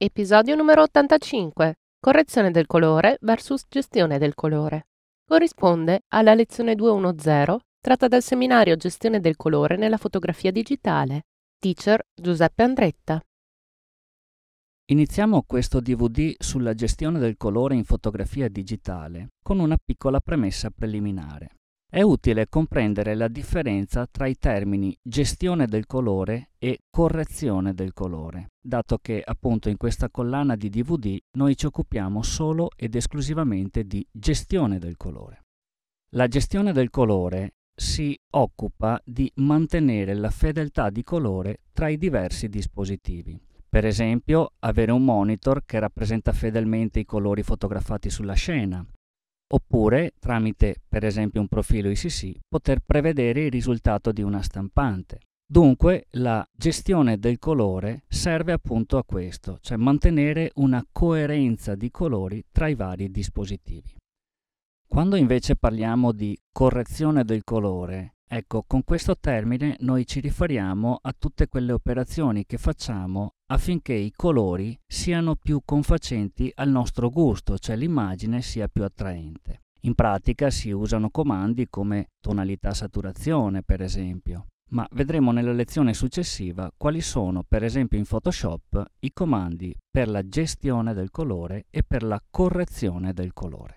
Episodio numero 85. Correzione del colore versus gestione del colore. Corrisponde alla lezione 210 tratta dal seminario Gestione del colore nella fotografia digitale. Teacher Giuseppe Andretta. Iniziamo questo DVD sulla gestione del colore in fotografia digitale con una piccola premessa preliminare. È utile comprendere la differenza tra i termini gestione del colore e correzione del colore, dato che appunto in questa collana di DVD noi ci occupiamo solo ed esclusivamente di gestione del colore. La gestione del colore si occupa di mantenere la fedeltà di colore tra i diversi dispositivi. Per esempio, avere un monitor che rappresenta fedelmente i colori fotografati sulla scena, oppure tramite per esempio un profilo ICC poter prevedere il risultato di una stampante. Dunque la gestione del colore serve appunto a questo, cioè mantenere una coerenza di colori tra i vari dispositivi. Quando invece parliamo di correzione del colore, ecco, con questo termine noi ci riferiamo a tutte quelle operazioni che facciamo affinché i colori siano più confacenti al nostro gusto, cioè l'immagine sia più attraente. In pratica si usano comandi come tonalità saturazione, per esempio, ma vedremo nella lezione successiva quali sono, per esempio in Photoshop, i comandi per la gestione del colore e per la correzione del colore.